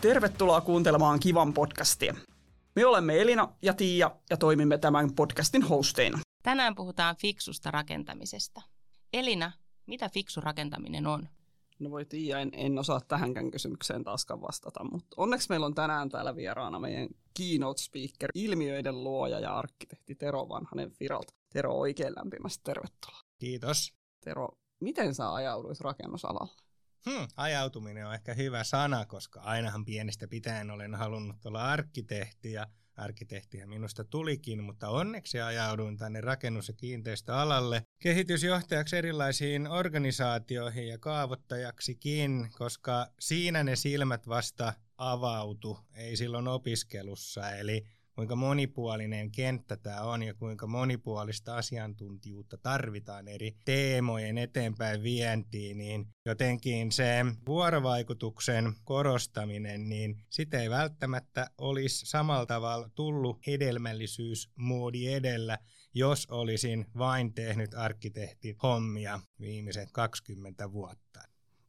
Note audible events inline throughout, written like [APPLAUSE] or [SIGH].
Tervetuloa kuuntelemaan Kivan podcastia. Me olemme Elina ja Tiia ja toimimme tämän podcastin hosteina. Tänään puhutaan fiksusta rakentamisesta. Elina, mitä fiksu rakentaminen on? No voi Tiia, en, en osaa tähänkään kysymykseen taaskaan vastata, mutta onneksi meillä on tänään täällä vieraana meidän keynote speaker, ilmiöiden luoja ja arkkitehti Tero Vanhanen Viralta. Tero, oikein lämpimästi tervetuloa. Kiitos. Tero, miten sä ajauduit rakennusalalle? Hmm, ajautuminen on ehkä hyvä sana, koska ainahan pienestä pitäen olen halunnut olla arkkitehti ja arkkitehtiä minusta tulikin, mutta onneksi ajauduin tänne rakennus- ja kiinteistöalalle kehitysjohtajaksi erilaisiin organisaatioihin ja kaavoittajaksikin, koska siinä ne silmät vasta avautu, ei silloin opiskelussa. Eli kuinka monipuolinen kenttä tämä on ja kuinka monipuolista asiantuntijuutta tarvitaan eri teemojen eteenpäin vientiin, niin jotenkin se vuorovaikutuksen korostaminen, niin sitä ei välttämättä olisi samalla tavalla tullut hedelmällisyysmoodi edellä, jos olisin vain tehnyt arkkitehtin hommia viimeiset 20 vuotta.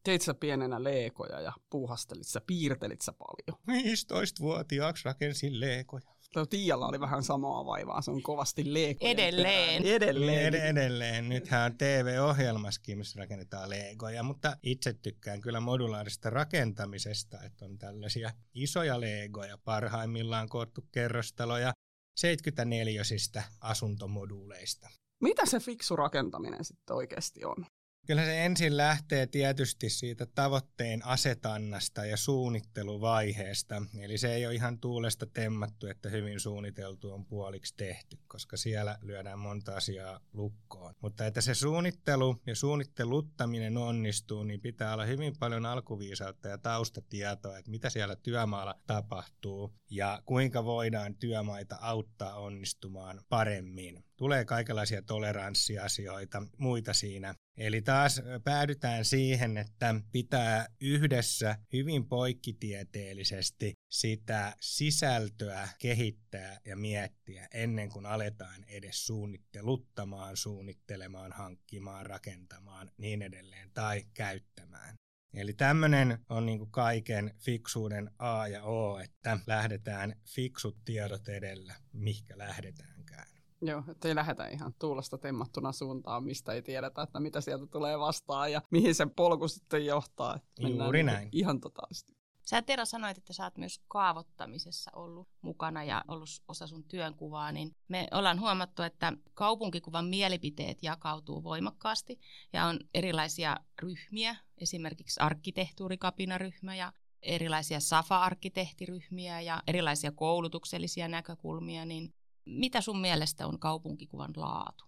Teit sä pienenä leekoja ja puuhastelit sä, piirtelit sä paljon? 15-vuotiaaksi rakensin leekoja. Tuo Tiialla oli vähän samaa vaivaa, se on kovasti leekoja. Edelleen. Edelleen. Ed- edelleen. Nythän on TV-ohjelmaskin, missä rakennetaan leegoja, mutta itse tykkään kyllä modulaarista rakentamisesta, että on tällaisia isoja leegoja, parhaimmillaan koottu kerrostaloja 74 asuntomoduuleista. Mitä se fiksu rakentaminen sitten oikeasti on? Kyllä se ensin lähtee tietysti siitä tavoitteen asetannasta ja suunnitteluvaiheesta. Eli se ei ole ihan tuulesta temmattu, että hyvin suunniteltu on puoliksi tehty, koska siellä lyödään monta asiaa lukkoon. Mutta että se suunnittelu ja suunnitteluttaminen onnistuu, niin pitää olla hyvin paljon alkuviisautta ja taustatietoa, että mitä siellä työmaalla tapahtuu ja kuinka voidaan työmaita auttaa onnistumaan paremmin. Tulee kaikenlaisia toleranssiasioita, muita siinä Eli taas päädytään siihen, että pitää yhdessä hyvin poikkitieteellisesti sitä sisältöä kehittää ja miettiä ennen kuin aletaan edes suunnitteluttamaan, suunnittelemaan, hankkimaan, rakentamaan, niin edelleen, tai käyttämään. Eli tämmöinen on niin kuin kaiken fiksuuden A ja O, että lähdetään fiksut tiedot edellä, mihinkä lähdetäänkään. Joo, että ei lähdetä ihan tuulesta temmattuna suuntaan, mistä ei tiedetä, että mitä sieltä tulee vastaan ja mihin se polku sitten johtaa. Että Juuri niin näin. Ihan totaalisesti. Sä Tero sanoit, että sä oot myös kaavoittamisessa ollut mukana ja ollut osa sun työnkuvaa, niin me ollaan huomattu, että kaupunkikuvan mielipiteet jakautuu voimakkaasti ja on erilaisia ryhmiä, esimerkiksi arkkitehtuurikapinaryhmä ja erilaisia SAFA-arkkitehtiryhmiä ja erilaisia koulutuksellisia näkökulmia, niin mitä sun mielestä on kaupunkikuvan laatu?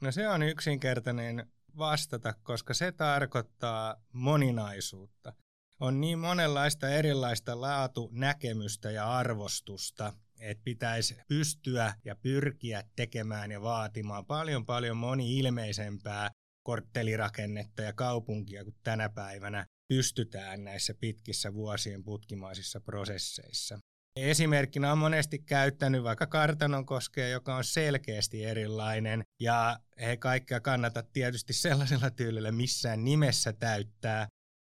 No se on yksinkertainen vastata, koska se tarkoittaa moninaisuutta. On niin monenlaista erilaista laatunäkemystä ja arvostusta, että pitäisi pystyä ja pyrkiä tekemään ja vaatimaan paljon paljon moni-ilmeisempää korttelirakennetta ja kaupunkia kuin tänä päivänä pystytään näissä pitkissä vuosien putkimaisissa prosesseissa. Esimerkkinä on monesti käyttänyt vaikka kartanon koskea, joka on selkeästi erilainen, ja ei kaikkea kannata tietysti sellaisella tyylillä missään nimessä täyttää,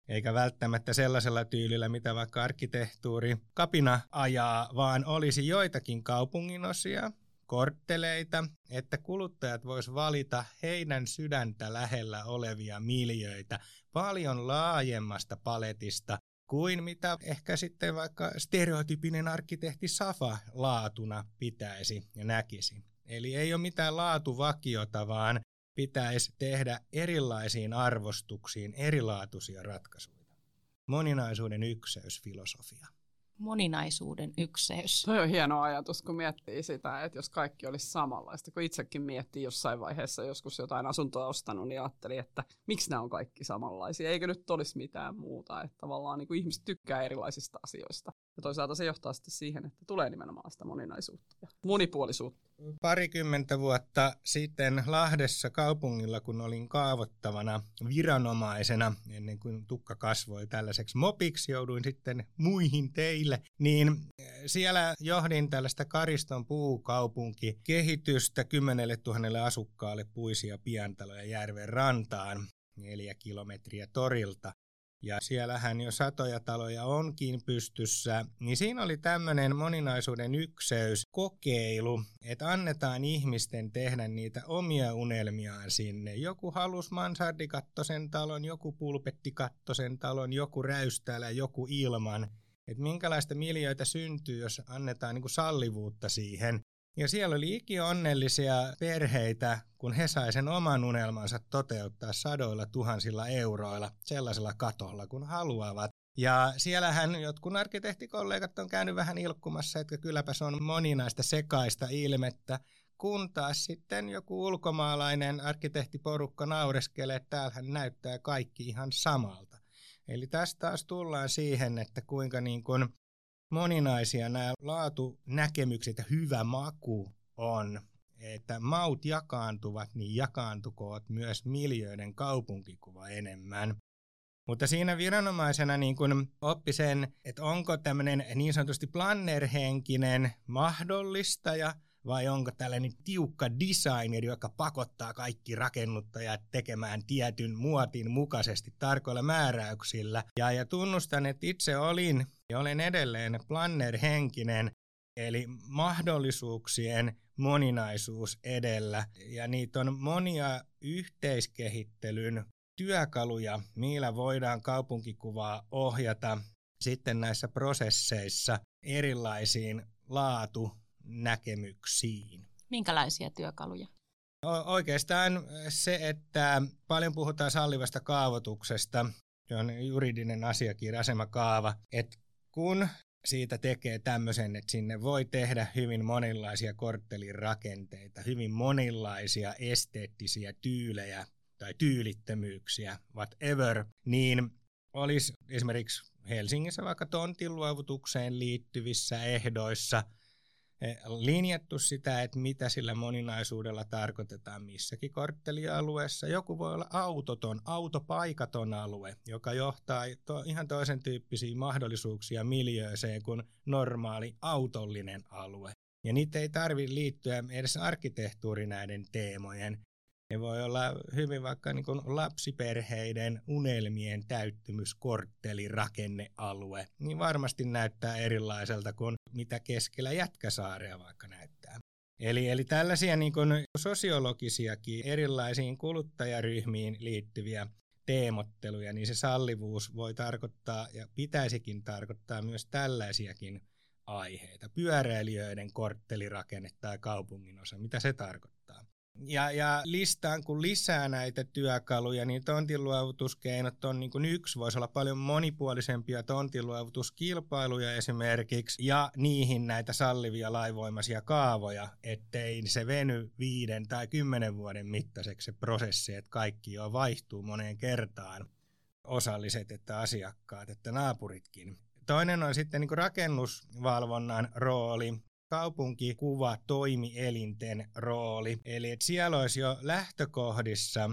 eikä välttämättä sellaisella tyylillä, mitä vaikka arkkitehtuuri kapina ajaa, vaan olisi joitakin kaupunginosia, kortteleita, että kuluttajat vois valita heidän sydäntä lähellä olevia miljöitä paljon laajemmasta paletista kuin mitä ehkä sitten vaikka stereotypinen arkkitehti Safa laatuna pitäisi ja näkisi. Eli ei ole mitään laatuvakiota, vaan pitäisi tehdä erilaisiin arvostuksiin erilaatuisia ratkaisuja. Moninaisuuden ykseysfilosofia moninaisuuden ykseys. Toi on hieno ajatus, kun miettii sitä, että jos kaikki olisi samanlaista. Kun itsekin miettii jossain vaiheessa joskus jotain asuntoa ostanut, niin ajattelin, että miksi nämä on kaikki samanlaisia. Eikö nyt olisi mitään muuta. Että tavallaan niin kuin ihmiset tykkää erilaisista asioista. Ja toisaalta se johtaa sitten siihen, että tulee nimenomaan sitä moninaisuutta ja monipuolisuutta. Parikymmentä vuotta sitten Lahdessa kaupungilla, kun olin kaavoittavana viranomaisena, ennen kuin tukka kasvoi tällaiseksi mopiksi, jouduin sitten muihin teille, niin eh, siellä johdin tällaista Kariston puukaupunkikehitystä kymmenelle tuhannelle asukkaalle puisia pientaloja järven rantaan neljä kilometriä torilta. Ja siellähän jo satoja taloja onkin pystyssä, niin siinä oli tämmöinen moninaisuuden ykseys, kokeilu, että annetaan ihmisten tehdä niitä omia unelmiaan sinne. Joku halus mansardikattosen talon, joku pulpettikattosen talon, joku räystäällä, joku ilman. Että minkälaista miljöitä syntyy, jos annetaan niin kuin sallivuutta siihen. Ja siellä oli iki onnellisia perheitä, kun he sai sen oman unelmansa toteuttaa sadoilla tuhansilla euroilla sellaisella katolla, kun haluavat. Ja siellähän jotkut arkkitehtikollegat on käynyt vähän ilkkumassa, että kylläpä se on moninaista sekaista ilmettä, kun taas sitten joku ulkomaalainen arkkitehtiporukka naureskelee, että täällähän näyttää kaikki ihan samalta. Eli tästä taas tullaan siihen, että kuinka niin kuin moninaisia nämä laatunäkemykset ja hyvä maku on. Että maut jakaantuvat, niin jakaantukoot myös miljöiden kaupunkikuva enemmän. Mutta siinä viranomaisena niin kun oppi sen, että onko tämmöinen niin sanotusti plannerhenkinen mahdollistaja vai onko tällainen tiukka designer, joka pakottaa kaikki rakennuttajat tekemään tietyn muotin mukaisesti tarkoilla määräyksillä. Ja, ja tunnustan, että itse olin ja olen edelleen planner-henkinen, eli mahdollisuuksien moninaisuus edellä. Ja niitä on monia yhteiskehittelyn työkaluja, millä voidaan kaupunkikuvaa ohjata sitten näissä prosesseissa erilaisiin laatunäkemyksiin. Minkälaisia työkaluja? Oikeastaan se, että paljon puhutaan sallivasta kaavoituksesta, se on juridinen asiakirja, asemakaava, että kun siitä tekee tämmöisen, että sinne voi tehdä hyvin monenlaisia korttelirakenteita, hyvin monenlaisia esteettisiä tyylejä tai tyylittömyyksiä, whatever, niin olisi esimerkiksi Helsingissä vaikka tontin luovutukseen liittyvissä ehdoissa – Eh, linjattu sitä, että mitä sillä moninaisuudella tarkoitetaan missäkin korttelialueessa. Joku voi olla autoton, autopaikaton alue, joka johtaa to, ihan toisen tyyppisiä mahdollisuuksia miljööseen kuin normaali autollinen alue. Ja niitä ei tarvitse liittyä edes arkkitehtuuri näiden teemojen. Ne voi olla hyvin vaikka niin lapsiperheiden unelmien täyttymyskortteli, rakennealue. Niin varmasti näyttää erilaiselta kuin mitä keskellä Jätkäsaarea vaikka näyttää. Eli, eli tällaisia niin kuin sosiologisiakin erilaisiin kuluttajaryhmiin liittyviä teemotteluja, niin se sallivuus voi tarkoittaa ja pitäisikin tarkoittaa myös tällaisiakin aiheita. Pyöräilijöiden korttelirakenne tai kaupunginosa, mitä se tarkoittaa. Ja, ja listaan kun lisää näitä työkaluja, niin tontinluovutuskeinot on niin kuin yksi, voisi olla paljon monipuolisempia tontinluovutuskilpailuja esimerkiksi, ja niihin näitä sallivia laivoimaisia kaavoja, ettei se veny viiden tai kymmenen vuoden mittaiseksi se prosessi, että kaikki jo vaihtuu moneen kertaan, osalliset että asiakkaat, että naapuritkin. Toinen on sitten niin rakennusvalvonnan rooli, kaupunkikuva toimielinten rooli. Eli että siellä olisi jo lähtökohdissa,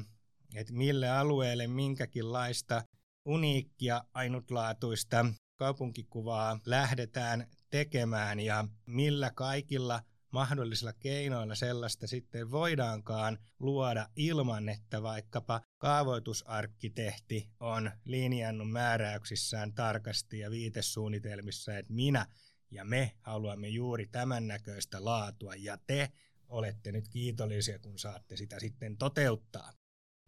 että mille alueelle minkäkinlaista uniikkia, ainutlaatuista kaupunkikuvaa lähdetään tekemään ja millä kaikilla mahdollisilla keinoilla sellaista sitten voidaankaan luoda ilman, että vaikkapa kaavoitusarkkitehti on linjannut määräyksissään tarkasti ja viitesuunnitelmissa, että minä ja me haluamme juuri tämän näköistä laatua ja te olette nyt kiitollisia, kun saatte sitä sitten toteuttaa.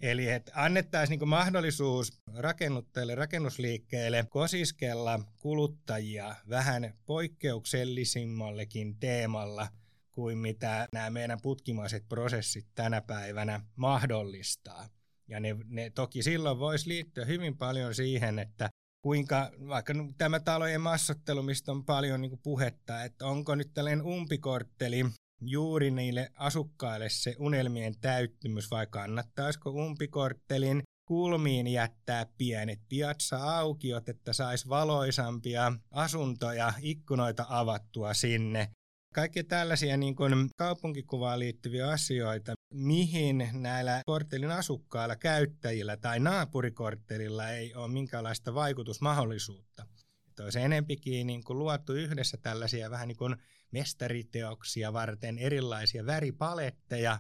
Eli että annettaisiin niin mahdollisuus rakennuttajille, rakennusliikkeille kosiskella kuluttajia vähän poikkeuksellisimmallekin teemalla kuin mitä nämä meidän putkimaiset prosessit tänä päivänä mahdollistaa. Ja ne, ne toki silloin voisi liittyä hyvin paljon siihen, että kuinka vaikka tämä talojen massottelu, mistä on paljon niin puhetta, että onko nyt tällainen umpikortteli juuri niille asukkaille se unelmien täyttymys vai kannattaisiko umpikorttelin kulmiin jättää pienet piazza-aukiot, että saisi valoisampia asuntoja, ikkunoita avattua sinne. Kaikki tällaisia niin kuin kaupunkikuvaan liittyviä asioita, mihin näillä korttelin asukkailla, käyttäjillä tai naapurikorttelilla ei ole minkäänlaista vaikutusmahdollisuutta. Että olisi enempikin niin kuin luotu yhdessä tällaisia vähän niin kuin mestariteoksia varten erilaisia väripaletteja.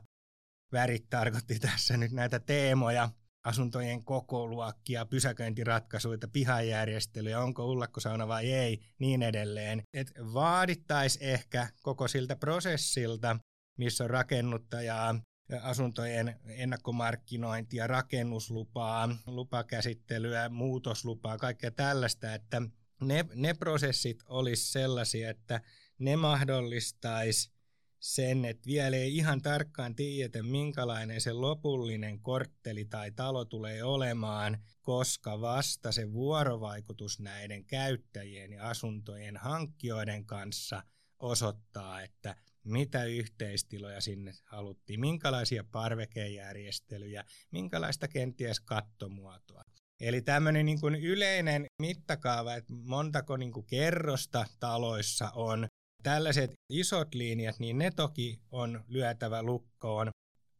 Värit tarkoitti tässä nyt näitä teemoja, asuntojen kokoluokkia, pysäköintiratkaisuja, pihajärjestelyjä, onko ullakkosauna vai ei, niin edelleen. Et vaadittaisi ehkä koko siltä prosessilta, missä on rakennuttajaa, asuntojen ennakkomarkkinointia, rakennuslupaa, lupakäsittelyä, muutoslupaa, kaikkea tällaista, että ne, ne prosessit olisi sellaisia, että ne mahdollistaisi sen, että vielä ei ihan tarkkaan tiedetä, minkälainen se lopullinen kortteli tai talo tulee olemaan, koska vasta se vuorovaikutus näiden käyttäjien ja asuntojen hankkijoiden kanssa osoittaa, että mitä yhteistiloja sinne haluttiin, minkälaisia parvekejärjestelyjä, minkälaista kenties kattomuotoa. Eli tämmöinen niin kuin yleinen mittakaava, että montako niin kuin kerrosta taloissa on, tällaiset isot linjat, niin ne toki on lyötävä lukkoon.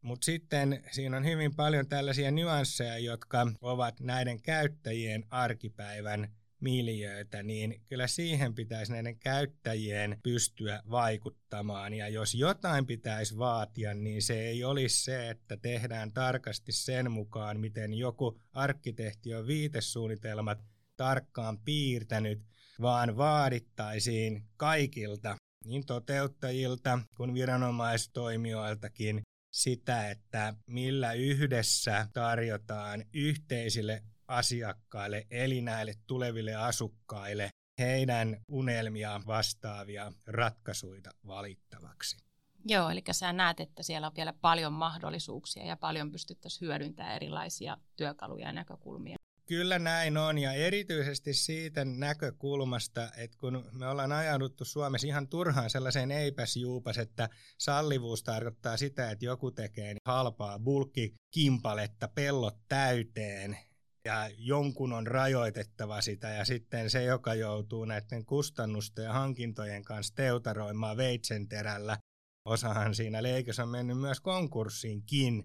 Mutta sitten siinä on hyvin paljon tällaisia nyansseja, jotka ovat näiden käyttäjien arkipäivän miljöötä, niin kyllä siihen pitäisi näiden käyttäjien pystyä vaikuttamaan. Ja jos jotain pitäisi vaatia, niin se ei olisi se, että tehdään tarkasti sen mukaan, miten joku arkkitehti on viitesuunnitelmat tarkkaan piirtänyt, vaan vaadittaisiin kaikilta, niin toteuttajilta kuin viranomaistoimijoiltakin, sitä, että millä yhdessä tarjotaan yhteisille asiakkaille, eli näille tuleville asukkaille, heidän unelmiaan vastaavia ratkaisuja valittavaksi. Joo, eli sä näet, että siellä on vielä paljon mahdollisuuksia ja paljon pystyttäisiin hyödyntämään erilaisia työkaluja ja näkökulmia. Kyllä näin on ja erityisesti siitä näkökulmasta, että kun me ollaan ajauduttu Suomessa ihan turhaan sellaiseen eipäs juupas, että sallivuus tarkoittaa sitä, että joku tekee halpaa bulkkikimpaletta pellot täyteen ja jonkun on rajoitettava sitä ja sitten se, joka joutuu näiden kustannusten ja hankintojen kanssa teutaroimaan veitsenterällä, osahan siinä leikessä on mennyt myös konkurssiinkin,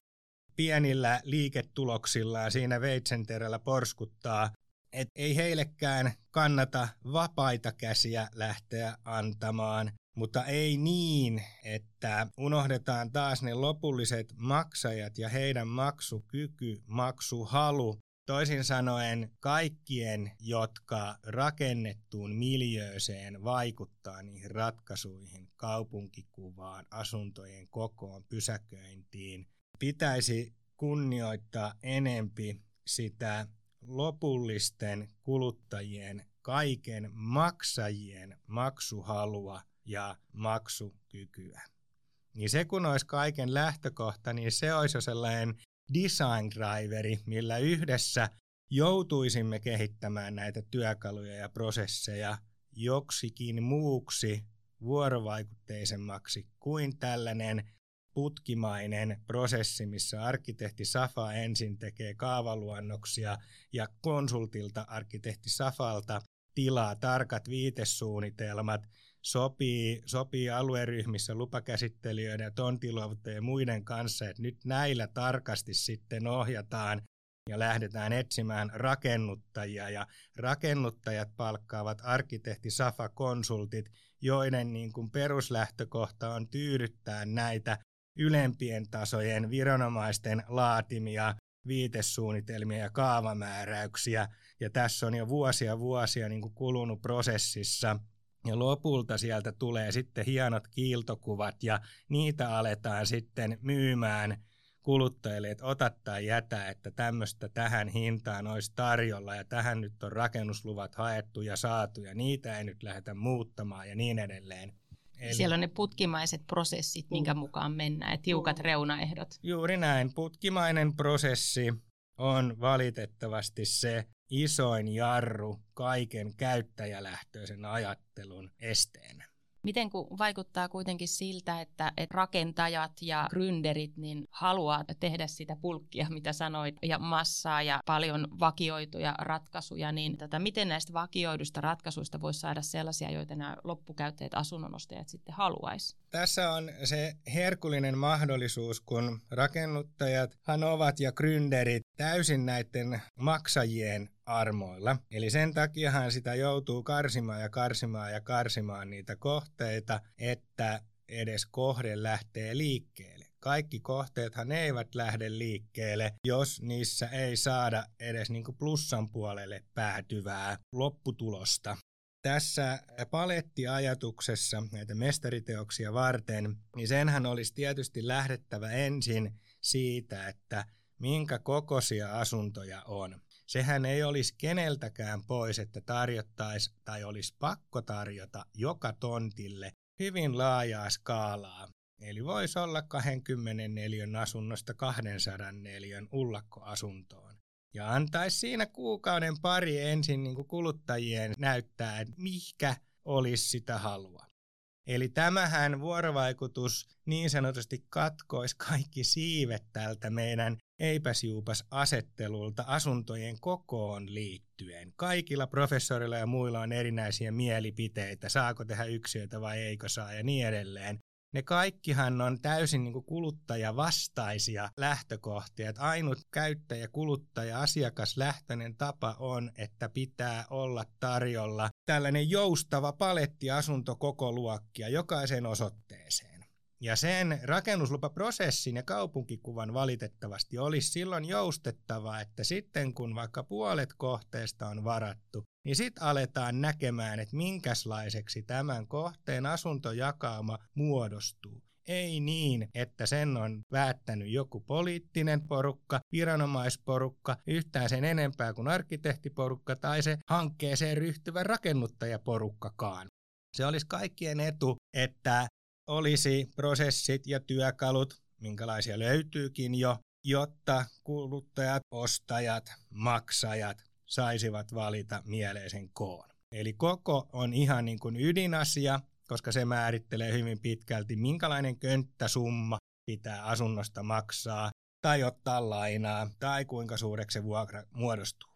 pienillä liiketuloksillaan siinä veitsenterällä porskuttaa, että ei heillekään kannata vapaita käsiä lähteä antamaan, mutta ei niin, että unohdetaan taas ne lopulliset maksajat ja heidän maksukyky, maksuhalu Toisin sanoen kaikkien, jotka rakennettuun miljööseen vaikuttaa niihin ratkaisuihin, kaupunkikuvaan, asuntojen kokoon, pysäköintiin, pitäisi kunnioittaa enempi sitä lopullisten kuluttajien, kaiken maksajien maksuhalua ja maksukykyä. Niin se kun olisi kaiken lähtökohta, niin se olisi jo sellainen design driveri, millä yhdessä joutuisimme kehittämään näitä työkaluja ja prosesseja joksikin muuksi vuorovaikutteisemmaksi kuin tällainen putkimainen prosessi, missä arkkitehti Safa ensin tekee kaavaluonnoksia ja konsultilta arkkitehti Safalta tilaa tarkat viitesuunnitelmat, sopii, sopii alueryhmissä lupakäsittelijöiden ja tontiluovuttajien ja muiden kanssa, että nyt näillä tarkasti sitten ohjataan ja lähdetään etsimään rakennuttajia ja rakennuttajat palkkaavat arkkitehti Safa-konsultit, joiden niin kuin peruslähtökohta on tyydyttää näitä ylempien tasojen viranomaisten laatimia viitesuunnitelmia ja kaavamääräyksiä. Ja tässä on jo vuosia vuosia niin kuin kulunut prosessissa. Ja lopulta sieltä tulee sitten hienot kiiltokuvat ja niitä aletaan sitten myymään kuluttajille, että ota tai jätä, että tämmöistä tähän hintaan olisi tarjolla ja tähän nyt on rakennusluvat haettu ja saatu ja niitä ei nyt lähdetä muuttamaan ja niin edelleen. Eli... Siellä on ne putkimaiset prosessit, minkä mukaan mennään, ja tiukat reunaehdot. Juuri näin. Putkimainen prosessi on valitettavasti se isoin jarru kaiken käyttäjälähtöisen ajattelun esteenä. Miten kun vaikuttaa kuitenkin siltä, että, että rakentajat ja gründerit niin haluaa tehdä sitä pulkkia, mitä sanoit, ja massaa ja paljon vakioituja ratkaisuja, niin tätä, miten näistä vakioidusta ratkaisuista voisi saada sellaisia, joita nämä loppukäyttäjät, asunnonostajat sitten haluaisi? Tässä on se herkullinen mahdollisuus, kun rakennuttajathan ovat ja gründerit täysin näiden maksajien armoilla. Eli sen takiahan sitä joutuu karsimaan ja karsimaan ja karsimaan niitä kohteita, että edes kohde lähtee liikkeelle. kaikki kohteethan eivät lähde liikkeelle, jos niissä ei saada edes niin kuin plussan puolelle päätyvää lopputulosta. Tässä palettiajatuksessa näitä mestariteoksia varten, niin senhän olisi tietysti lähdettävä ensin siitä, että minkä kokoisia asuntoja on. Sehän ei olisi keneltäkään pois, että tarjottaisi tai olisi pakko tarjota joka tontille hyvin laajaa skaalaa. Eli voisi olla 24 asunnosta 204 ullakkoasuntoon. Ja antaisi siinä kuukauden pari ensin niin kuin kuluttajien näyttää, että mihkä olisi sitä halua. Eli tämähän vuorovaikutus niin sanotusti katkoisi kaikki siivet tältä meidän eipäsjuupas asettelulta asuntojen kokoon liittyen. Kaikilla professorilla ja muilla on erinäisiä mielipiteitä, saako tehdä yksiöitä vai eikö saa ja niin edelleen. Ne kaikkihan on täysin niin kuin kuluttajavastaisia lähtökohtia. Että ainut käyttäjä, kuluttaja, asiakaslähtöinen tapa on, että pitää olla tarjolla tällainen joustava paletti asuntokokoluokkia jokaiseen osoitteeseen. Ja sen rakennuslupaprosessin ja kaupunkikuvan valitettavasti olisi silloin joustettava, että sitten kun vaikka puolet kohteesta on varattu, niin sitten aletaan näkemään, että minkäslaiseksi tämän kohteen asuntojakauma muodostuu. Ei niin, että sen on päättänyt joku poliittinen porukka, viranomaisporukka, yhtään sen enempää kuin arkkitehtiporukka tai se hankkeeseen ryhtyvä rakennuttajaporukkakaan. Se olisi kaikkien etu, että olisi prosessit ja työkalut, minkälaisia löytyykin jo, jotta kuluttajat, ostajat, maksajat saisivat valita mieleisen koon. Eli koko on ihan niin kuin ydinasia, koska se määrittelee hyvin pitkälti, minkälainen könttäsumma pitää asunnosta maksaa tai ottaa lainaa tai kuinka suureksi se vuokra muodostuu.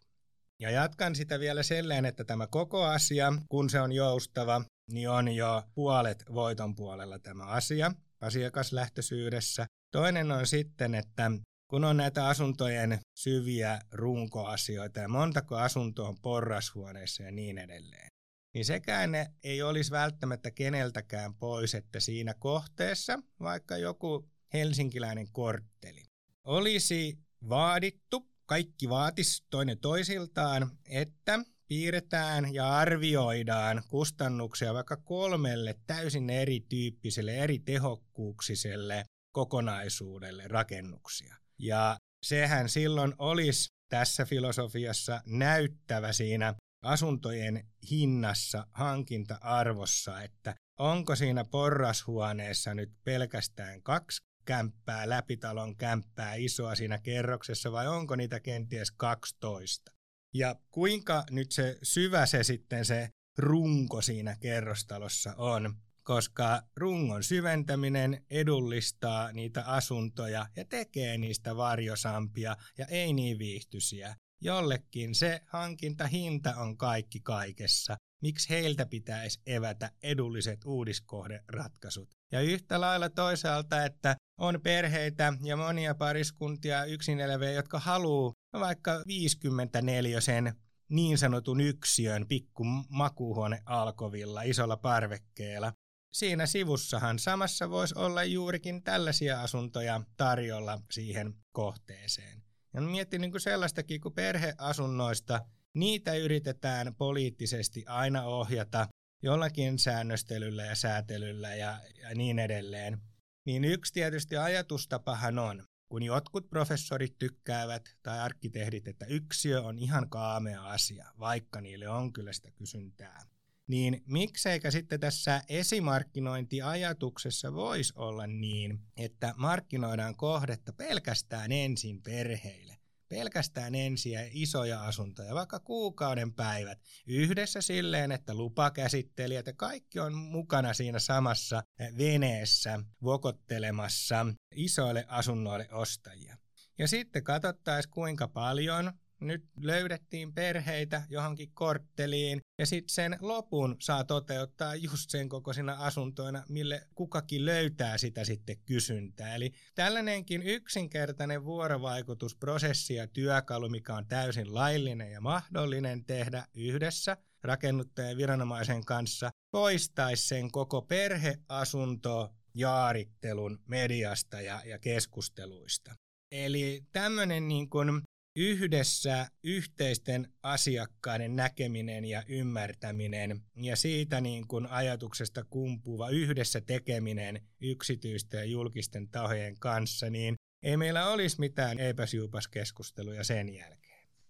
Ja jatkan sitä vielä selleen, että tämä koko asia, kun se on joustava, niin on jo puolet voiton puolella tämä asia asiakaslähtöisyydessä. Toinen on sitten, että kun on näitä asuntojen syviä runkoasioita ja montako asuntoa on porrashuoneissa ja niin edelleen, niin sekään ei olisi välttämättä keneltäkään pois, että siinä kohteessa vaikka joku helsinkiläinen kortteli olisi vaadittu, kaikki vaatis toinen toisiltaan, että piirretään ja arvioidaan kustannuksia vaikka kolmelle täysin erityyppiselle, eri tehokkuuksiselle kokonaisuudelle rakennuksia. Ja sehän silloin olisi tässä filosofiassa näyttävä siinä asuntojen hinnassa, hankinta-arvossa, että onko siinä porrashuoneessa nyt pelkästään kaksi kämppää, läpitalon kämppää isoa siinä kerroksessa vai onko niitä kenties 12? Ja kuinka nyt se syvä se sitten se runko siinä kerrostalossa on, koska rungon syventäminen edullistaa niitä asuntoja ja tekee niistä varjosampia ja ei niin viihtyisiä. Jollekin se hankintahinta on kaikki kaikessa. Miksi heiltä pitäisi evätä edulliset uudiskohderatkaisut? Ja yhtä lailla toisaalta, että on perheitä ja monia pariskuntia yksin eläviä, jotka haluaa vaikka 54 sen niin sanotun yksiön pikku makuuhuone alkovilla isolla parvekkeella. Siinä sivussahan samassa voisi olla juurikin tällaisia asuntoja tarjolla siihen kohteeseen. Ja mietin niin kuin sellaistakin kuin perheasunnoista, niitä yritetään poliittisesti aina ohjata jollakin säännöstelyllä ja säätelyllä ja, ja niin edelleen. Niin yksi tietysti ajatustapahan on, kun jotkut professorit tykkäävät tai arkkitehdit, että yksiö on ihan kaamea asia, vaikka niille on kyllä sitä kysyntää. Niin mikseikä sitten tässä esimarkkinointiajatuksessa voisi olla niin, että markkinoidaan kohdetta pelkästään ensin perheille pelkästään ensiä isoja asuntoja, vaikka kuukauden päivät, yhdessä silleen, että lupakäsittelijät ja kaikki on mukana siinä samassa veneessä vokottelemassa isoille asunnoille ostajia. Ja sitten katsottaisiin kuinka paljon nyt löydettiin perheitä johonkin kortteliin ja sitten sen lopun saa toteuttaa just sen kokoisina asuntoina, mille kukakin löytää sitä sitten kysyntää. Eli tällainenkin yksinkertainen vuorovaikutusprosessi ja työkalu, mikä on täysin laillinen ja mahdollinen tehdä yhdessä rakennuttajan viranomaisen kanssa, poistaisi sen koko perheasunto jaarittelun mediasta ja, ja keskusteluista. Eli tämmöinen niin kuin yhdessä yhteisten asiakkaiden näkeminen ja ymmärtäminen ja siitä niin kuin ajatuksesta kumpuva yhdessä tekeminen yksityisten ja julkisten tahojen kanssa, niin ei meillä olisi mitään epäsiupaskeskusteluja sen jälkeen.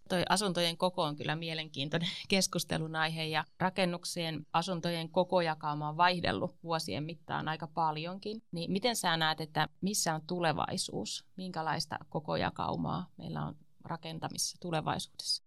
Toi asuntojen koko on kyllä mielenkiintoinen [LAUGHS] keskustelun aihe ja rakennuksien asuntojen kokojakauma on vaihdellut vuosien mittaan aika paljonkin. Niin miten sä näet, että missä on tulevaisuus? Minkälaista kokojakaumaa meillä on rakentamissa tulevaisuudessa?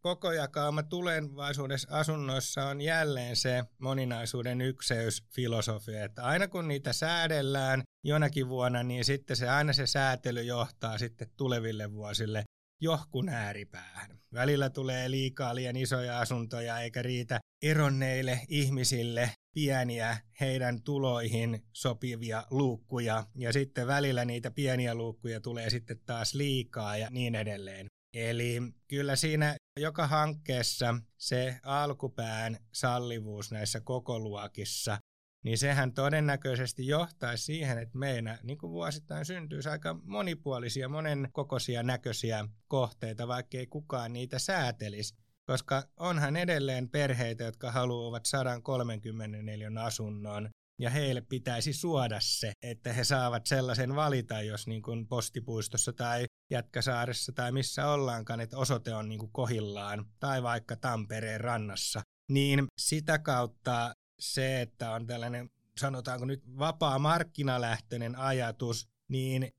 Kokojakauma tulevaisuudessa asunnoissa on jälleen se moninaisuuden ykseysfilosofia, että aina kun niitä säädellään jonakin vuonna, niin sitten se aina se säätely johtaa sitten tuleville vuosille johkun ääripäähän. Välillä tulee liikaa liian isoja asuntoja eikä riitä eronneille ihmisille pieniä heidän tuloihin sopivia luukkuja ja sitten välillä niitä pieniä luukkuja tulee sitten taas liikaa ja niin edelleen. Eli kyllä siinä joka hankkeessa se alkupään sallivuus näissä kokoluokissa niin sehän todennäköisesti johtaisi siihen, että meillä niin kuin vuosittain syntyisi aika monipuolisia, monen kokoisia näköisiä kohteita, vaikka ei kukaan niitä säätelisi. Koska onhan edelleen perheitä, jotka haluavat 134 asunnon, ja heille pitäisi suoda se, että he saavat sellaisen valita, jos niin kuin postipuistossa tai Jätkäsaaressa tai missä ollaankaan, että osoite on niin kuin kohillaan, tai vaikka Tampereen rannassa, niin sitä kautta se, että on tällainen, sanotaanko nyt vapaa markkinalähtöinen ajatus, niin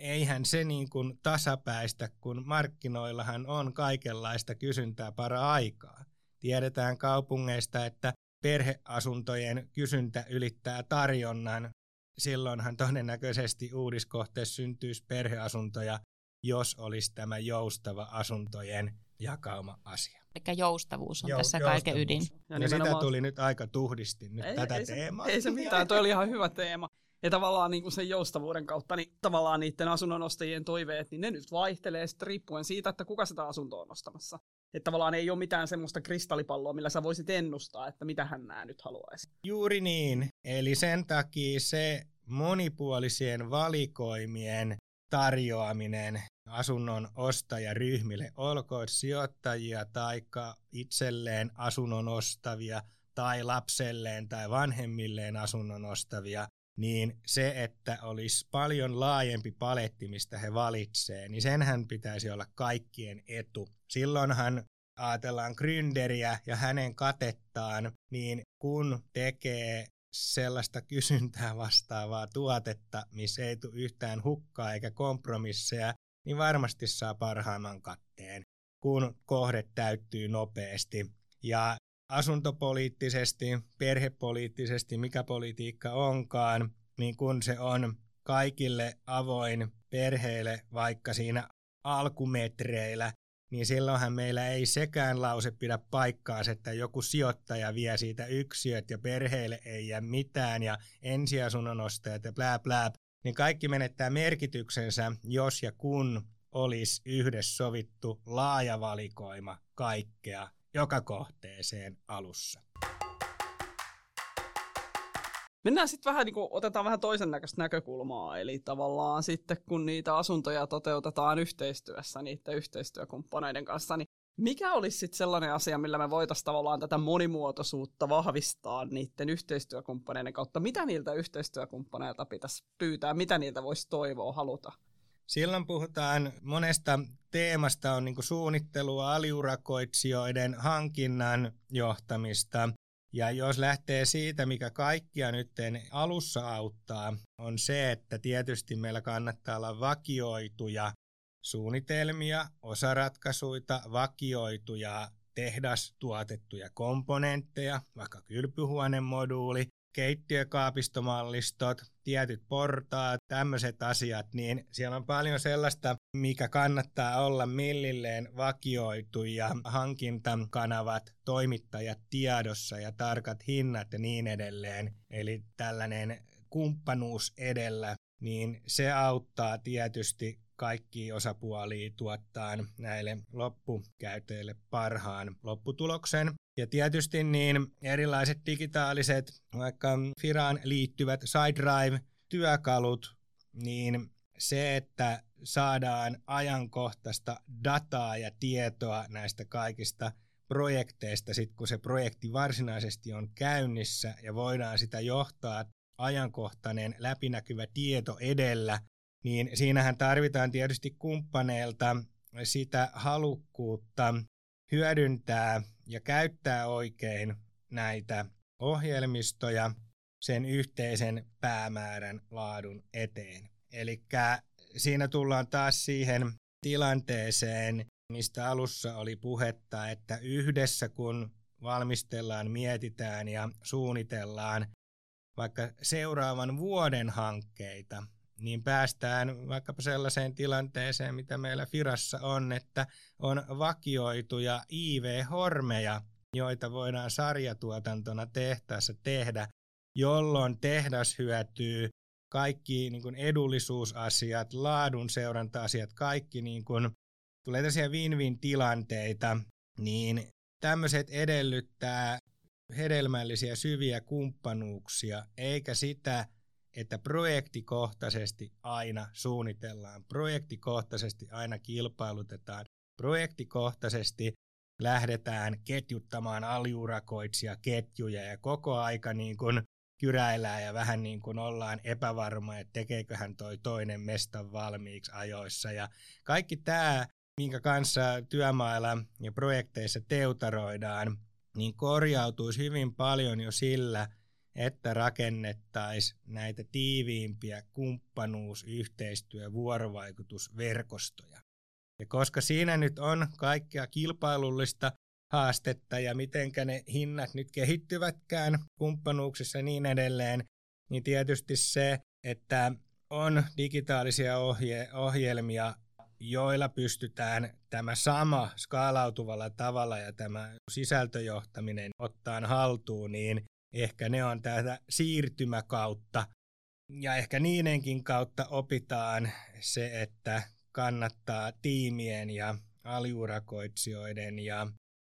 eihän se niin kuin tasapäistä, kun markkinoillahan on kaikenlaista kysyntää para aikaa. Tiedetään kaupungeista, että perheasuntojen kysyntä ylittää tarjonnan. Silloinhan todennäköisesti uudiskohteessa syntyisi perheasuntoja, jos olisi tämä joustava asuntojen jakauma-asia. Eli joustavuus on Jou, tässä kaiken ydin. Ja, ja sitä tuli nyt aika tuhdisti nyt ei, tätä ei teemaa. Se, ei se mitään, toi oli ihan hyvä teema. Ja tavallaan niin kuin sen joustavuuden kautta, niin tavallaan niiden asunnonostajien toiveet, niin ne nyt vaihtelee sitten riippuen siitä, että kuka sitä asuntoa on ostamassa. Että tavallaan ei ole mitään semmoista kristallipalloa, millä sä voisit ennustaa, että mitä hän nää nyt haluaisi. Juuri niin. Eli sen takia se monipuolisien valikoimien tarjoaminen asunnon ostajaryhmille, olkoon sijoittajia tai itselleen asunnon ostavia tai lapselleen tai vanhemmilleen asunnon ostavia, niin se, että olisi paljon laajempi paletti, mistä he valitsee, niin senhän pitäisi olla kaikkien etu. Silloinhan ajatellaan Gründeriä ja hänen katettaan, niin kun tekee sellaista kysyntää vastaavaa tuotetta, missä ei tule yhtään hukkaa eikä kompromisseja, niin varmasti saa parhaimman katteen, kun kohde täyttyy nopeasti. Ja asuntopoliittisesti, perhepoliittisesti, mikä politiikka onkaan, niin kun se on kaikille avoin perheille vaikka siinä alkumetreillä, niin silloinhan meillä ei sekään lause pidä paikkaa, että joku sijoittaja vie siitä yksiöt ja perheille ei jää mitään ja ensiasunnon ostajat ja blää blää, niin kaikki menettää merkityksensä, jos ja kun olisi yhdessä sovittu laaja valikoima kaikkea joka kohteeseen alussa. Mennään sitten vähän, niin kuin, otetaan vähän toisen näköistä näkökulmaa, eli tavallaan sitten kun niitä asuntoja toteutetaan yhteistyössä niiden yhteistyökumppaneiden kanssa, niin mikä olisi sitten sellainen asia, millä me voitaisiin tavallaan tätä monimuotoisuutta vahvistaa niiden yhteistyökumppaneiden kautta? Mitä niiltä yhteistyökumppaneilta pitäisi pyytää? Mitä niiltä voisi toivoa, haluta? Silloin puhutaan monesta teemasta, on niin suunnittelua, aliurakoitsijoiden hankinnan johtamista. Ja jos lähtee siitä, mikä kaikkia nyt alussa auttaa, on se, että tietysti meillä kannattaa olla vakioituja suunnitelmia, osaratkaisuita, vakioituja tehdastuotettuja komponentteja, vaikka kylpyhuonemoduuli, keittiökaapistomallistot, tietyt portaat, tämmöiset asiat, niin siellä on paljon sellaista, mikä kannattaa olla millilleen vakioitu ja hankintakanavat, toimittajat tiedossa ja tarkat hinnat ja niin edelleen. Eli tällainen kumppanuus edellä, niin se auttaa tietysti kaikki osapuolia tuottaa näille loppukäytöille parhaan lopputuloksen. Ja tietysti niin erilaiset digitaaliset, vaikka Firaan liittyvät SideDrive, työkalut, niin se, että saadaan ajankohtaista dataa ja tietoa näistä kaikista projekteista, sit kun se projekti varsinaisesti on käynnissä ja voidaan sitä johtaa ajankohtainen läpinäkyvä tieto edellä, niin siinähän tarvitaan tietysti kumppaneilta sitä halukkuutta hyödyntää ja käyttää oikein näitä ohjelmistoja sen yhteisen päämäärän laadun eteen. Eli siinä tullaan taas siihen tilanteeseen, mistä alussa oli puhetta, että yhdessä kun valmistellaan, mietitään ja suunnitellaan vaikka seuraavan vuoden hankkeita, niin päästään vaikkapa sellaiseen tilanteeseen, mitä meillä Firassa on, että on vakioituja IV-hormeja, joita voidaan sarjatuotantona tehtaassa tehdä, jolloin tehdas hyötyy kaikki niin kuin edullisuusasiat, laadun seuranta-asiat, kaikki niin kuin, tulee tällaisia win-win tilanteita, niin tämmöiset edellyttää hedelmällisiä syviä kumppanuuksia, eikä sitä, että projektikohtaisesti aina suunnitellaan, projektikohtaisesti aina kilpailutetaan, projektikohtaisesti lähdetään ketjuttamaan aliurakoitsija ketjuja ja koko aika niin kuin kyräillään ja vähän niin kuin ollaan epävarma, että tekeeköhän toi toinen mesta valmiiksi ajoissa. Ja kaikki tämä, minkä kanssa työmailla ja projekteissa teutaroidaan, niin korjautuisi hyvin paljon jo sillä, että rakennettaisiin näitä tiiviimpiä kumppanuus-, yhteistyö-, vuorovaikutusverkostoja. Ja koska siinä nyt on kaikkea kilpailullista haastetta ja mitenkä ne hinnat nyt kehittyvätkään kumppanuuksissa ja niin edelleen, niin tietysti se, että on digitaalisia ohje- ohjelmia, joilla pystytään tämä sama skaalautuvalla tavalla ja tämä sisältöjohtaminen ottaan haltuun, niin ehkä ne on tätä siirtymäkautta. Ja ehkä niidenkin kautta opitaan se, että kannattaa tiimien ja aliurakoitsijoiden ja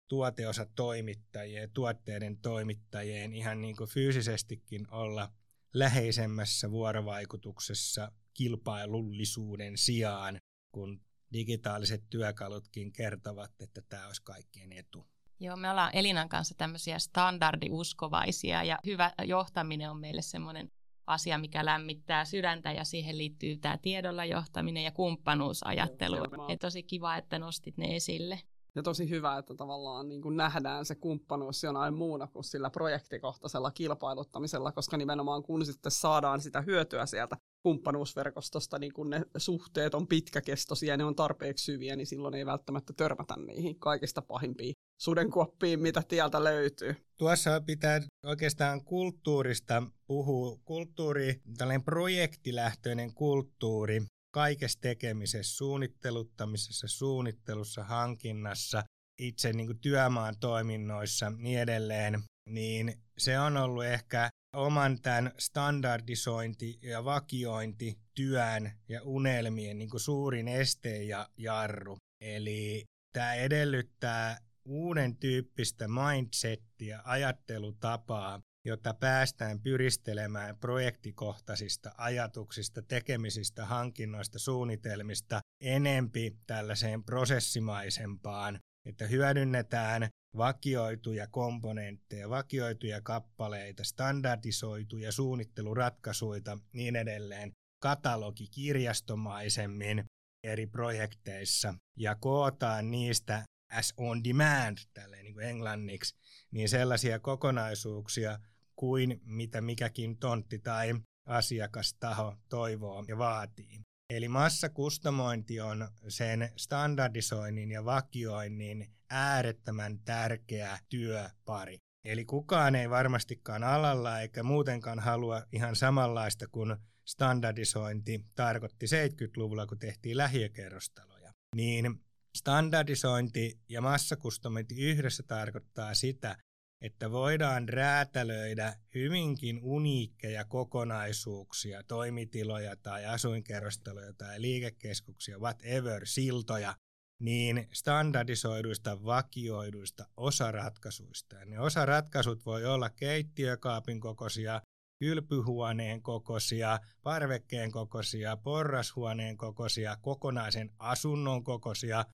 tuoteosatoimittajien ja tuotteiden toimittajien ihan niin kuin fyysisestikin olla läheisemmässä vuorovaikutuksessa kilpailullisuuden sijaan, kun digitaaliset työkalutkin kertovat, että tämä olisi kaikkien etu. Joo, me ollaan Elinan kanssa tämmöisiä standardiuskovaisia ja hyvä johtaminen on meille semmoinen asia, mikä lämmittää sydäntä ja siihen liittyy tämä tiedolla johtaminen ja kumppanuusajattelu. Ja tosi kiva, että nostit ne esille. Ja tosi hyvä, että tavallaan niin kuin nähdään se kumppanuus jonain muuna kuin sillä projektikohtaisella kilpailuttamisella, koska nimenomaan kun sitten saadaan sitä hyötyä sieltä kumppanuusverkostosta, niin kun ne suhteet on pitkäkestoisia ja ne on tarpeeksi syviä, niin silloin ei välttämättä törmätä niihin kaikista pahimpiin sudenkuoppiin, mitä tieltä löytyy. Tuossa pitää oikeastaan kulttuurista puhua. Kulttuuri, tällainen projektilähtöinen kulttuuri, kaikessa tekemisessä, suunnitteluttamisessa, suunnittelussa, hankinnassa, itse niin kuin työmaan toiminnoissa niin edelleen, niin se on ollut ehkä oman tämän standardisointi- ja vakiointityön ja unelmien niin kuin suurin este ja jarru. Eli tämä edellyttää uuden tyyppistä mindsettiä, ajattelutapaa, jotta päästään pyristelemään projektikohtaisista ajatuksista, tekemisistä, hankinnoista, suunnitelmista enempi tällaiseen prosessimaisempaan, että hyödynnetään vakioituja komponentteja, vakioituja kappaleita, standardisoituja suunnitteluratkaisuja, niin edelleen, katalogikirjastomaisemmin eri projekteissa. Ja kootaan niistä as on demand, tälleen niin kuin englanniksi, niin sellaisia kokonaisuuksia kuin mitä mikäkin tontti tai asiakastaho toivoo ja vaatii. Eli massakustomointi on sen standardisoinnin ja vakioinnin äärettömän tärkeä työpari. Eli kukaan ei varmastikaan alalla eikä muutenkaan halua ihan samanlaista kuin standardisointi tarkoitti 70-luvulla, kun tehtiin lähiökerrostaloja. Niin Standardisointi ja massakustomointi yhdessä tarkoittaa sitä, että voidaan räätälöidä hyvinkin uniikkeja kokonaisuuksia, toimitiloja tai asuinkerrostaloja tai liikekeskuksia, whatever, siltoja, niin standardisoiduista, vakioiduista osaratkaisuista. Ja ne osaratkaisut voi olla keittiökaapin kokoisia, kylpyhuoneen kokoisia, parvekkeen kokoisia, porrashuoneen kokoisia, kokonaisen asunnon kokoisia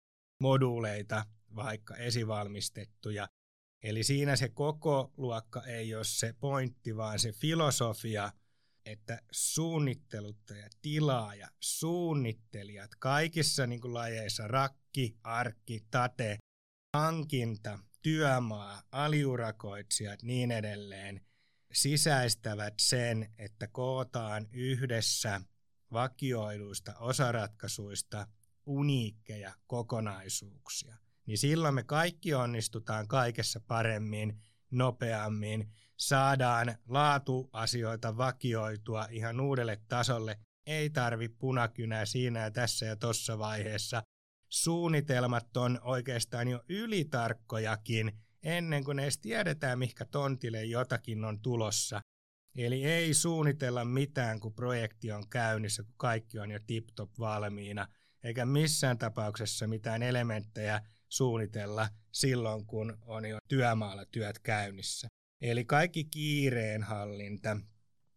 moduuleita, vaikka esivalmistettuja. Eli siinä se koko luokka ei ole se pointti, vaan se filosofia, että suunnitteluttaja, tilaaja, suunnittelijat kaikissa niin kuin lajeissa, rakki, arkki, tate, hankinta, työmaa, aliurakoitsijat, niin edelleen, sisäistävät sen, että kootaan yhdessä vakioiduista osaratkaisuista uniikkeja kokonaisuuksia. Niin silloin me kaikki onnistutaan kaikessa paremmin, nopeammin, saadaan laatuasioita vakioitua ihan uudelle tasolle. Ei tarvi punakynää siinä ja tässä ja tuossa vaiheessa, suunnitelmat on oikeastaan jo ylitarkkojakin ennen kuin edes tiedetään, mikä tontille jotakin on tulossa. Eli ei suunnitella mitään, kun projekti on käynnissä, kun kaikki on jo tip-top valmiina, eikä missään tapauksessa mitään elementtejä suunnitella silloin, kun on jo työmaalla työt käynnissä. Eli kaikki kiireenhallinta,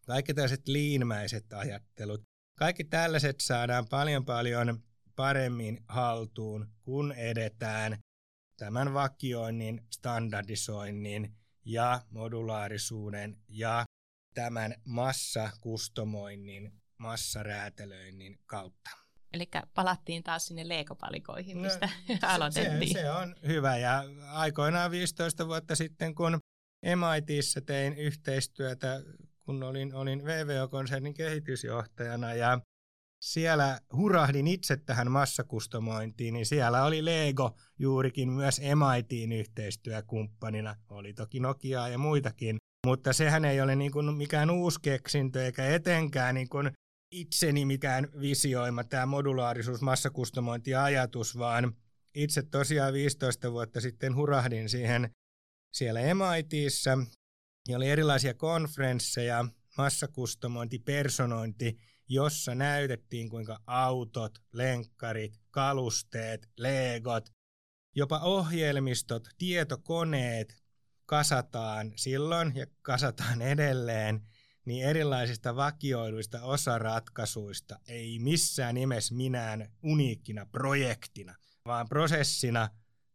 kaikki tällaiset liinmäiset ajattelut, kaikki tällaiset saadaan paljon paljon paremmin haltuun, kun edetään tämän vakioinnin, standardisoinnin ja modulaarisuuden ja tämän massakustomoinnin, massaräätelöinnin kautta. Eli palattiin taas sinne leikopalikoihin, no, mistä no, [LAUGHS] aloitettiin. Se, se on hyvä ja aikoinaan 15 vuotta sitten, kun MITissä tein yhteistyötä, kun olin, olin VVO-konsernin kehitysjohtajana ja siellä hurahdin itse tähän massakustomointiin, niin siellä oli Lego juurikin myös MITin yhteistyökumppanina. Oli toki Nokia ja muitakin, mutta sehän ei ole niin kuin mikään uusi keksintö eikä etenkään niin kuin itseni mikään visioima tämä modulaarisuus, massakustomointi-ajatus, vaan itse tosiaan 15 vuotta sitten hurahdin siihen siellä MITissä ja oli erilaisia konferensseja, massakustomointi, personointi, jossa näytettiin kuinka autot, lenkkarit, kalusteet, legot, jopa ohjelmistot, tietokoneet kasataan silloin ja kasataan edelleen, niin erilaisista vakioiduista osaratkaisuista ei missään nimessä minään uniikkina projektina, vaan prosessina,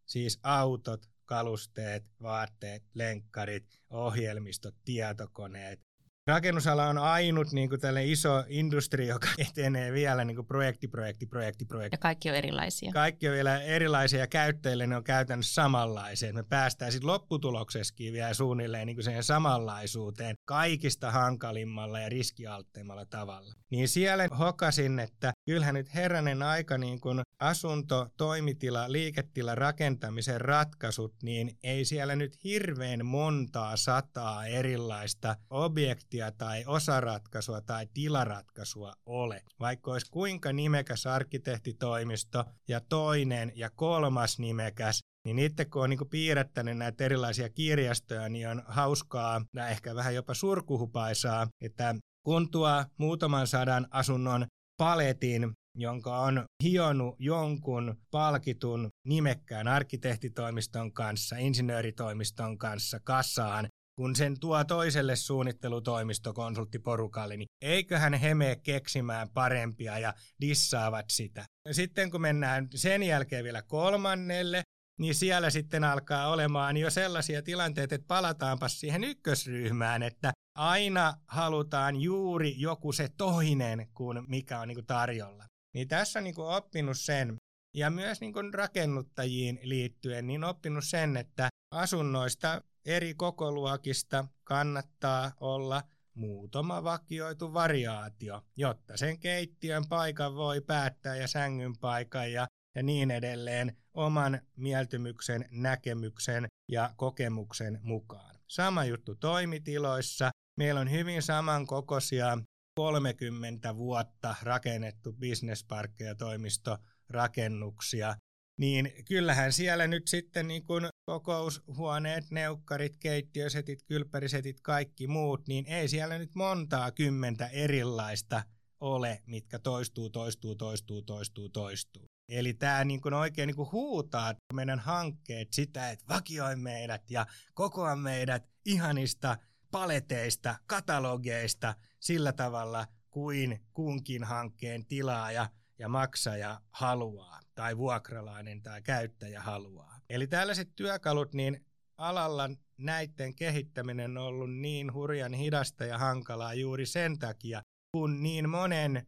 siis autot, kalusteet, vaatteet, lenkkarit, ohjelmistot, tietokoneet, Rakennusala on ainut niin kuin tälle iso industri, joka [LAUGHS] etenee vielä niin kuin projekti, projekti, projekti, projekti. Ja kaikki on erilaisia. Kaikki on vielä erilaisia ja käyttäjille ne on käytännössä samanlaisia. Me päästään sitten lopputuloksessakin vielä suunnilleen niin kuin siihen samanlaisuuteen kaikista hankalimmalla ja riskialtteimmalla tavalla. Niin siellä hokasin, että kyllähän nyt herranen aika niin kuin asunto, toimitila, liiketila, rakentamisen ratkaisut, niin ei siellä nyt hirveän montaa sataa erilaista objektia tai osaratkaisua tai tilaratkaisua ole. Vaikka olisi kuinka nimekäs arkkitehtitoimisto ja toinen ja kolmas nimekäs, niin itse kun on niin piirrettänyt näitä erilaisia kirjastoja, niin on hauskaa ja ehkä vähän jopa surkuhupaisaa, että kun tuo muutaman sadan asunnon paletin jonka on hionut jonkun palkitun nimekkään arkkitehtitoimiston kanssa, insinööritoimiston kanssa kasaan, kun sen tuo toiselle suunnittelutoimistokonsulttiporukalle, niin eiköhän he mene keksimään parempia ja dissaavat sitä. Sitten kun mennään sen jälkeen vielä kolmannelle, niin siellä sitten alkaa olemaan jo sellaisia tilanteita, että palataanpas siihen ykkösryhmään, että aina halutaan juuri joku se toinen kuin mikä on niin tarjolla. Niin tässä on niin oppinut sen, ja myös niin rakennuttajiin liittyen, niin oppinut sen, että asunnoista eri kokoluokista kannattaa olla muutama vakioitu variaatio, jotta sen keittiön paikan voi päättää ja sängyn paikan ja, ja niin edelleen oman mieltymyksen, näkemyksen ja kokemuksen mukaan. Sama juttu toimitiloissa. Meillä on hyvin samankokoisia 30 vuotta rakennettu bisnesparkkeja, toimistorakennuksia, niin kyllähän siellä nyt sitten niin kuin kokoushuoneet, neukkarit, keittiösetit, kylppärisetit, kaikki muut, niin ei siellä nyt montaa kymmentä erilaista ole, mitkä toistuu, toistuu, toistuu, toistuu, toistuu. Eli tämä niin oikein niin kuin huutaa meidän hankkeet sitä, että vakioi meidät ja kokoa meidät ihanista paleteista, katalogeista sillä tavalla kuin kunkin hankkeen tilaaja ja maksaja haluaa tai vuokralainen tai käyttäjä haluaa. Eli tällaiset työkalut, niin alalla näiden kehittäminen on ollut niin hurjan hidasta ja hankalaa juuri sen takia, kun niin monen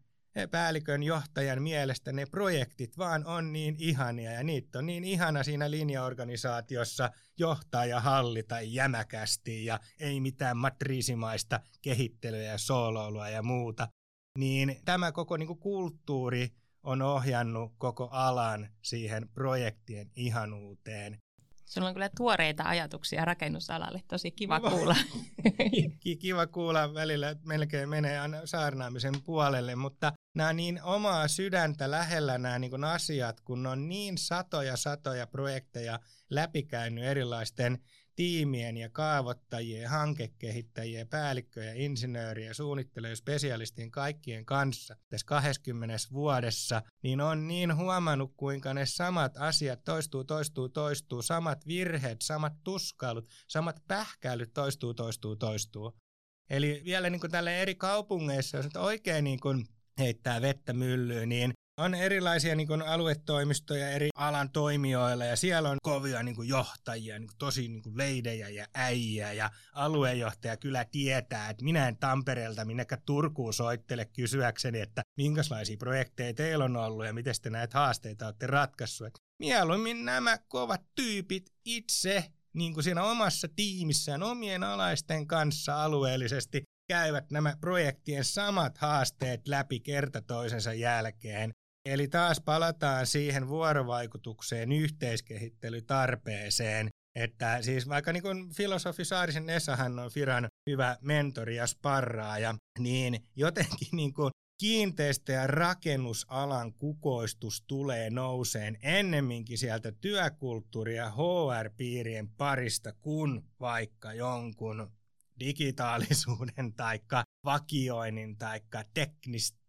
päällikön johtajan mielestä ne projektit vaan on niin ihania ja niitä on niin ihana siinä linjaorganisaatiossa johtaa ja hallita jämäkästi ja ei mitään matriisimaista kehittelyä ja sooloilua ja muuta. Niin tämä koko niin kuin kulttuuri on ohjannut koko alan siihen projektien ihanuuteen. Sulla on kyllä tuoreita ajatuksia rakennusalalle, tosi kiva no, kuulla. [LAUGHS] kiva kuulla välillä, että melkein menee aina saarnaamisen puolelle, mutta nämä on niin omaa sydäntä lähellä nämä niin asiat, kun on niin satoja satoja projekteja läpikäynyt erilaisten tiimien ja kaavoittajien, hankekehittäjien, päällikköjen, insinöörien, suunnittelijoiden, spesialistien kaikkien kanssa tässä 20 vuodessa, niin on niin huomannut, kuinka ne samat asiat toistuu, toistuu, toistuu, samat virheet, samat tuskailut, samat pähkäilyt toistuu, toistuu, toistuu. Eli vielä niin kuin tälle eri kaupungeissa, jos oikein niin kuin heittää vettä myllyyn, niin on erilaisia niin aluetoimistoja eri alan toimijoilla ja siellä on kovia niin kuin johtajia, niin kuin tosi niin kuin leidejä ja äijä ja aluejohtaja kyllä tietää, että minä en Tampereelta minnekä Turkuun soittele kysyäkseni, että minkälaisia projekteja teillä on ollut ja miten te näitä haasteita olette ratkaissut. mieluummin nämä kovat tyypit itse niin kuin siinä omassa tiimissään omien alaisten kanssa alueellisesti käyvät nämä projektien samat haasteet läpi kerta toisensa jälkeen Eli taas palataan siihen vuorovaikutukseen, yhteiskehittelytarpeeseen, että siis vaikka niin kuin filosofi Saarisen Essahan on Firan hyvä mentori ja sparraaja, niin jotenkin niin kuin kiinteistö- ja rakennusalan kukoistus tulee nouseen ennemminkin sieltä työkulttuuri- ja HR-piirien parista kuin vaikka jonkun digitaalisuuden tai vakioinnin tai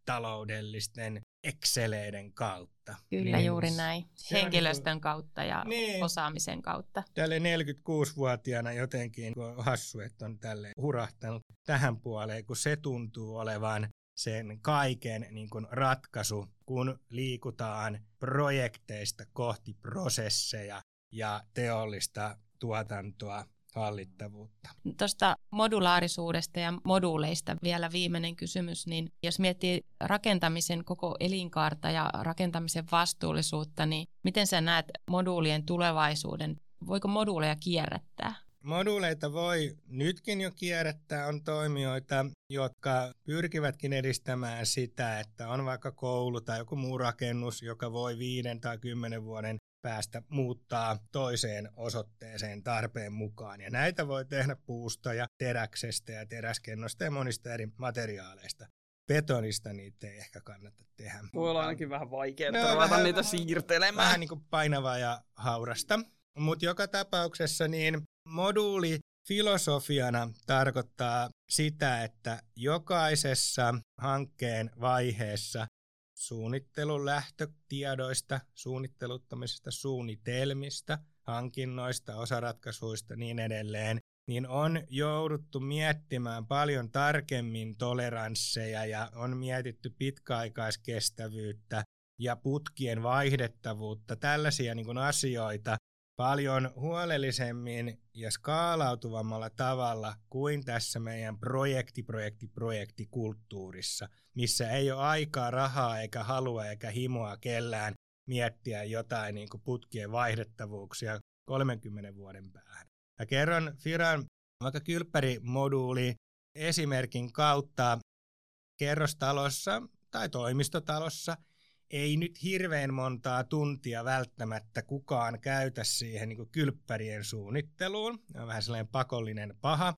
teknistaloudellisten Exceleiden kautta. Kyllä niin. juuri näin. Henkilöstön niin kautta ja niin. osaamisen kautta. Tälle 46-vuotiaana jotenkin on hassu, että on tälle hurahtanut tähän puoleen, kun se tuntuu olevan sen kaiken niin kuin ratkaisu, kun liikutaan projekteista kohti prosesseja ja teollista tuotantoa hallittavuutta. Tuosta modulaarisuudesta ja moduuleista vielä viimeinen kysymys, niin jos miettii rakentamisen koko elinkaarta ja rakentamisen vastuullisuutta, niin miten sä näet moduulien tulevaisuuden? Voiko moduuleja kierrättää? Moduuleita voi nytkin jo kierrättää, on toimijoita, jotka pyrkivätkin edistämään sitä, että on vaikka koulu tai joku muu rakennus, joka voi viiden tai kymmenen vuoden päästä muuttaa toiseen osoitteeseen tarpeen mukaan. Ja näitä voi tehdä puusta ja teräksestä ja teräskennosta ja monista eri materiaaleista. Betonista niitä ei ehkä kannata tehdä. Voi olla ainakin vähän vaikeaa no, ruveta niitä siirtelemään. Vähän niin kuin painavaa ja haurasta. Mutta joka tapauksessa niin moduuli filosofiana tarkoittaa sitä, että jokaisessa hankkeen vaiheessa suunnittelun lähtötiedoista, suunnitteluttamisesta, suunnitelmista, hankinnoista, osaratkaisuista niin edelleen, niin on jouduttu miettimään paljon tarkemmin toleransseja ja on mietitty pitkäaikaiskestävyyttä ja putkien vaihdettavuutta, tällaisia niin kuin asioita, paljon huolellisemmin ja skaalautuvammalla tavalla kuin tässä meidän projekti, projekti, projektikulttuurissa, missä ei ole aikaa, rahaa eikä halua eikä himoa kellään miettiä jotain niin kuin putkien vaihdettavuuksia 30 vuoden päähän. Ja kerron Firan vaikka kylppärimoduuli esimerkin kautta kerrostalossa tai toimistotalossa – ei nyt hirveän montaa tuntia välttämättä kukaan käytä siihen niin kylppärien suunnitteluun. On vähän sellainen pakollinen paha.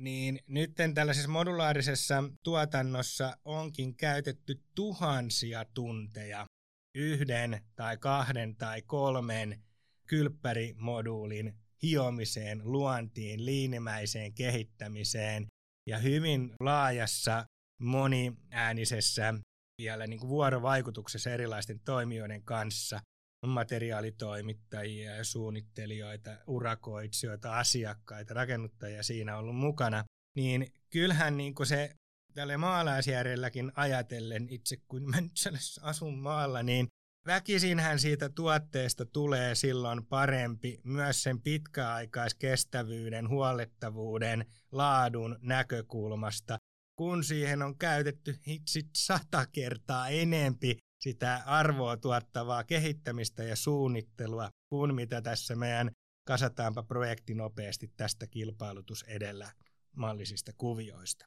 Niin nyt tällaisessa modulaarisessa tuotannossa onkin käytetty tuhansia tunteja yhden tai kahden tai kolmen kylppärimoduulin hiomiseen, luontiin, liinimäiseen kehittämiseen ja hyvin laajassa moniäänisessä vielä niin kuin vuorovaikutuksessa erilaisten toimijoiden kanssa. On materiaalitoimittajia ja suunnittelijoita, urakoitsijoita, asiakkaita, rakennuttajia siinä ollut mukana. niin kyllähän niin kuin se tälle maalaisjärjelläkin ajatellen, itse kun mä nyt asun maalla, niin väkisinhän siitä tuotteesta tulee silloin parempi myös sen pitkäaikaiskestävyyden, huollettavuuden, laadun näkökulmasta, kun siihen on käytetty hitsit sata kertaa enempi sitä arvoa tuottavaa kehittämistä ja suunnittelua kuin mitä tässä meidän kasataanpa projekti nopeasti tästä kilpailutus edellä mallisista kuvioista.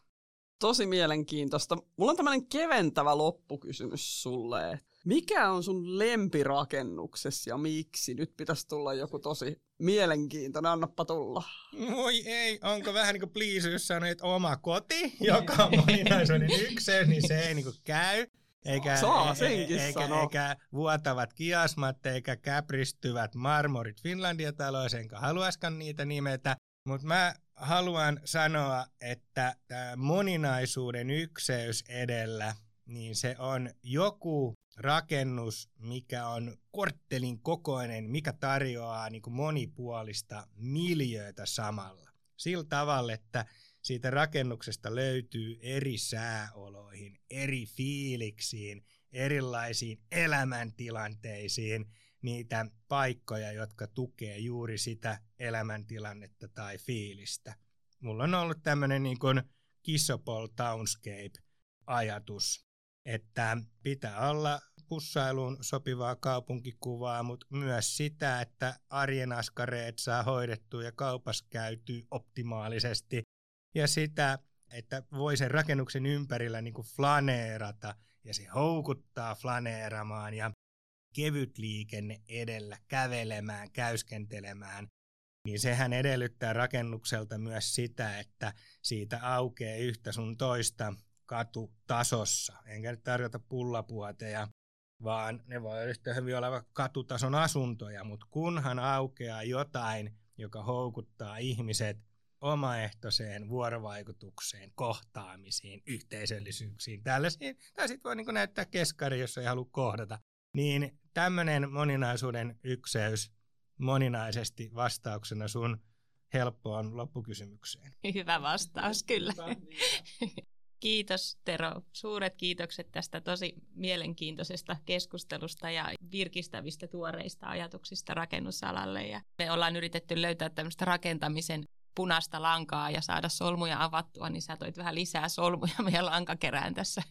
Tosi mielenkiintoista. Mulla on tämmöinen keventävä loppukysymys sulle. Mikä on sun lempirakennuksessa ja miksi? Nyt pitäisi tulla joku tosi mielenkiintoinen, annappa tulla. Moi ei, onko vähän niin kuin please, jos sanoit oma koti, joka on moninaisuuden ykseys, niin se ei niin kuin käy. Eikä, Saa senkin eikä, sanoa. eikä vuotavat kiasmat, eikä käpristyvät marmorit Finlandia-taloissa, enkä haluaiskaan niitä nimetä. Mutta mä haluan sanoa, että tämä moninaisuuden ykseys edellä, niin se on joku rakennus, mikä on korttelin kokoinen, mikä tarjoaa niin kuin monipuolista miljöötä samalla. Sillä tavalla, että siitä rakennuksesta löytyy eri sääoloihin, eri fiiliksiin, erilaisiin elämäntilanteisiin niitä paikkoja, jotka tukee juuri sitä elämäntilannetta tai fiilistä. Mulla on ollut tämmöinen niin kuin Kissopol Townscape-ajatus, että pitää olla pussailuun sopivaa kaupunkikuvaa, mutta myös sitä, että arjen askareet saa hoidettua ja kaupas käytyy optimaalisesti. Ja sitä, että voi sen rakennuksen ympärillä niin kuin flaneerata ja se houkuttaa flaneeramaan ja kevyt liikenne edellä kävelemään, käyskentelemään, niin sehän edellyttää rakennukselta myös sitä, että siitä aukeaa yhtä sun toista katutasossa. Enkä nyt tarjota pullapuoteja, vaan ne voi yhtä hyvin olla katutason asuntoja, mutta kunhan aukeaa jotain, joka houkuttaa ihmiset omaehtoiseen vuorovaikutukseen, kohtaamisiin, yhteisöllisyyksiin, tällaisiin, tai sitten voi niin näyttää keskari, jos ei halua kohdata, niin tämmöinen moninaisuuden ykseys moninaisesti vastauksena sun helppoon loppukysymykseen. Hyvä vastaus, kyllä. Kiitos Tero. Suuret kiitokset tästä tosi mielenkiintoisesta keskustelusta ja virkistävistä tuoreista ajatuksista rakennusalalle. Ja me ollaan yritetty löytää tämmöistä rakentamisen punaista lankaa ja saada solmuja avattua, niin sä toit vähän lisää solmuja [LAUGHS] meidän lankakerään tässä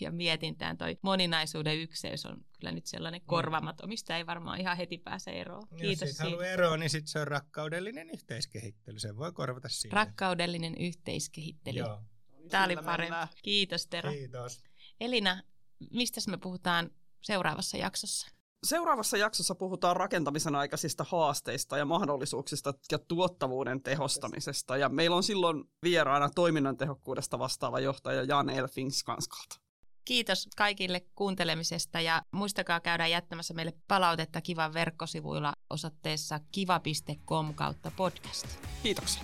ja mietintään. Toi moninaisuuden ykseys on kyllä nyt sellainen korvamaton, mistä ei varmaan ihan heti pääse eroon. Kiitos Jos haluaa eroa, niin sitten se on rakkaudellinen yhteiskehittely. Se voi korvata siihen. Rakkaudellinen yhteiskehittely. Joo. Tämä oli parempi. Kiitos Tero. Kiitos. Elina, mistä me puhutaan seuraavassa jaksossa? Seuraavassa jaksossa puhutaan rakentamisen aikaisista haasteista ja mahdollisuuksista ja tuottavuuden tehostamisesta. Ja meillä on silloin vieraana toiminnan tehokkuudesta vastaava johtaja Jan Elfing Skanskalta. Kiitos kaikille kuuntelemisesta ja muistakaa käydä jättämässä meille palautetta Kivan verkkosivuilla osoitteessa kiva.com kautta podcast. Kiitoksia.